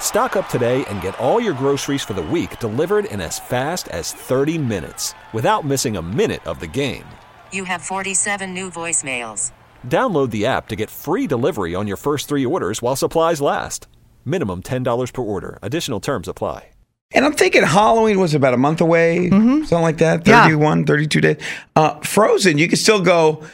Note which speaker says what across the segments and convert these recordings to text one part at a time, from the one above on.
Speaker 1: Stock up today and get all your groceries for the week delivered in as fast as 30 minutes without missing a minute of the game.
Speaker 2: You have 47 new voicemails.
Speaker 1: Download the app to get free delivery on your first three orders while supplies last. Minimum $10 per order. Additional terms apply.
Speaker 3: And I'm thinking Halloween was about a month away, something like that,
Speaker 4: Yeah.
Speaker 3: 31, 32 days. Uh, Frozen, you can still go.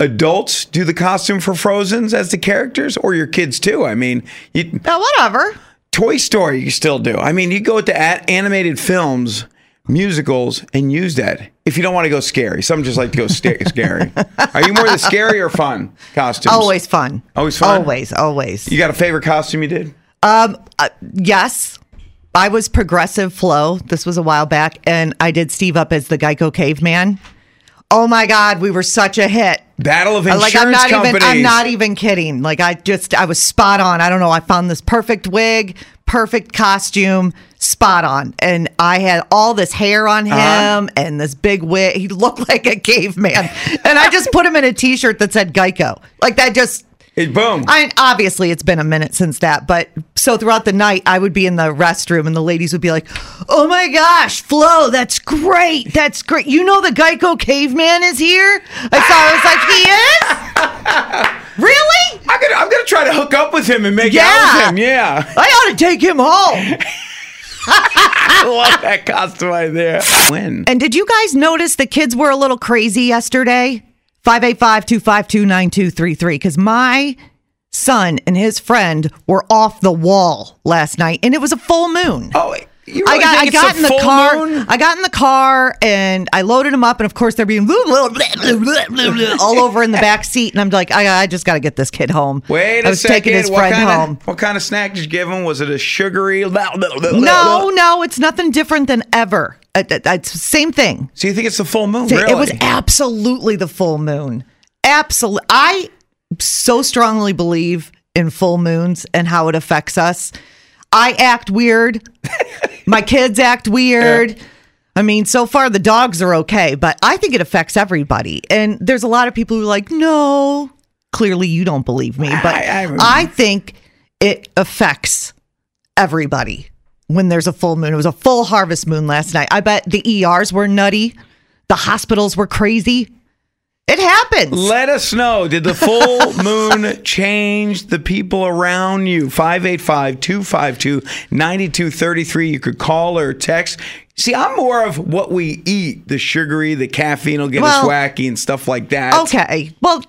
Speaker 3: Adults do the costume for Frozen's as the characters, or your kids too. I mean, you,
Speaker 4: Oh, whatever.
Speaker 3: Toy Story, you still do. I mean, you go to animated films, musicals, and use that. If you don't want to go scary, some just like to go sta- scary. Are you more the scary or fun costumes?
Speaker 4: Always fun.
Speaker 3: Always fun?
Speaker 4: Always, always.
Speaker 3: You got a favorite costume you did?
Speaker 4: Um, uh, yes. I was progressive Flo. This was a while back, and I did Steve up as the Geico caveman. Oh my God, we were such a hit.
Speaker 3: Battle of insurance
Speaker 4: like I'm not
Speaker 3: companies.
Speaker 4: even I'm not even kidding. Like I just I was spot on. I don't know. I found this perfect wig, perfect costume, spot on. And I had all this hair on him
Speaker 3: Uh-huh.
Speaker 4: and this big wig. He looked like a caveman. and I just put him in a t-shirt that said Geico. Like that just
Speaker 3: It, boom.
Speaker 4: I obviously it's been a minute since that, but so throughout the night I would be in the restroom and the ladies would be like, "Oh my gosh, Flo, that's great, that's great. You know the Geico caveman is here." I saw, I was like, "He is, really?
Speaker 3: I'm gonna, I'm gonna try to hook up with him and make
Speaker 4: Yeah.
Speaker 3: out with him. Yeah,
Speaker 4: I ought to take him home."
Speaker 3: I love that costume idea. When?
Speaker 4: And did you guys notice the kids were a little crazy yesterday? 585-252-9233 because my son and his friend were off the wall last night and it was a full moon.
Speaker 3: Oh, you
Speaker 4: I
Speaker 3: really
Speaker 4: got I got in the car.
Speaker 3: moon?
Speaker 4: I got in the car and I loaded them up, and of course they're being all over in the back seat, and I'm like, I, I just got to get this kid home.
Speaker 3: Wait a
Speaker 4: I was
Speaker 3: second.
Speaker 4: taking his
Speaker 3: what
Speaker 4: friend home.
Speaker 3: Of, what kind of snack did you give him? Was it a sugary?
Speaker 4: No, no, it's nothing different than ever. Uh, uh, same thing.
Speaker 3: So you think it's the full moon?
Speaker 4: It
Speaker 3: Really?
Speaker 4: was absolutely the full moon. Absolutely. I so strongly believe in full moons and how it affects us. I act weird. My kids act weird. I mean, so far the dogs are okay, but I think it affects everybody. And there's a lot of people who are like, no, clearly you don't believe me, but
Speaker 3: I- I-
Speaker 4: I think it affects everybody when there's a full moon. It was a full harvest moon last night. I bet the ERs were nutty. The hospitals were crazy. It happens.
Speaker 3: Let us know. Did the full moon change the people around you? 585 252 9233. You could call or text. See, I'm more of what we eat the sugary, the caffeine will get us wacky and stuff like that.
Speaker 4: Okay. Well,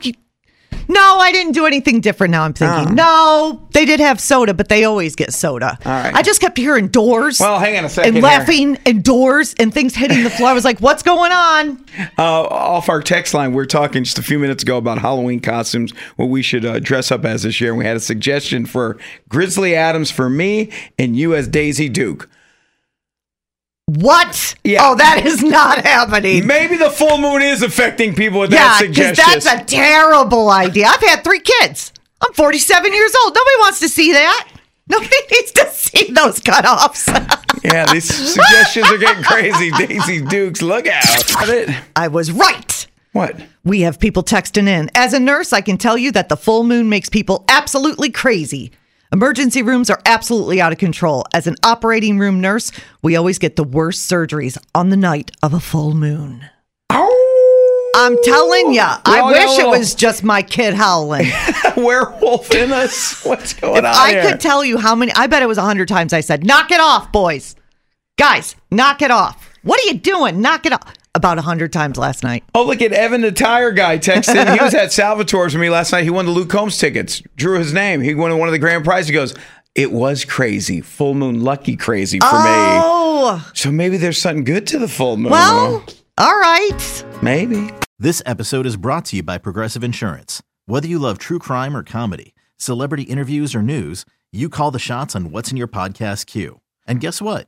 Speaker 4: no, I didn't do anything different now. I'm thinking,
Speaker 3: Oh.
Speaker 4: no, they did have soda, but they always get soda.
Speaker 3: All right.
Speaker 4: I just kept hearing doors.
Speaker 3: Well, hang on a second
Speaker 4: And
Speaker 3: here.
Speaker 4: laughing and doors and things hitting the floor. I was like, what's going on?
Speaker 3: Uh, off our text line, we were talking just a few minutes ago about Halloween costumes, what we should uh, dress up as this year. And we had a suggestion for Grizzly Adams for me and you as Daisy Duke.
Speaker 4: What?
Speaker 3: Yeah.
Speaker 4: Oh, that is not happening.
Speaker 3: Maybe the full moon is affecting people with
Speaker 4: yeah,
Speaker 3: that
Speaker 4: because
Speaker 3: suggestion.
Speaker 4: that's a terrible idea. I've had three kids. I'm 47 years old. Nobody wants to see that. Nobody needs to see those cutoffs.
Speaker 3: yeah, these suggestions are getting crazy. Daisy Dukes, look out. Got it?
Speaker 4: I was right.
Speaker 3: What?
Speaker 4: We have people texting in. As a nurse, I can tell you that the full moon makes people absolutely crazy. Emergency rooms are absolutely out of control. As an operating room nurse, we always get the worst surgeries on the night of a full moon. I'm telling ya, I wish it was just my kid howling.
Speaker 3: werewolf in us. What's going
Speaker 4: if
Speaker 3: on
Speaker 4: I
Speaker 3: here?
Speaker 4: could tell you how many, I bet it was a hundred times I said, knock it off, boys. Guys, knock it off. What are you doing? Knock it off. About a hundred times last night.
Speaker 3: Oh, look at Evan, the tire guy, texted. He was at Salvatore's with me last night. He won the Luke Combs tickets. Drew his name. He won one of the grand prizes. He goes, it was crazy. Full moon lucky crazy for me.
Speaker 4: Oh,
Speaker 3: So maybe there's something good to the full moon.
Speaker 4: well, all right.
Speaker 3: maybe.
Speaker 5: This episode is brought to you by Progressive Insurance. Whether you love true crime or comedy, celebrity interviews or news, you call the shots on what's in your podcast queue. And guess what?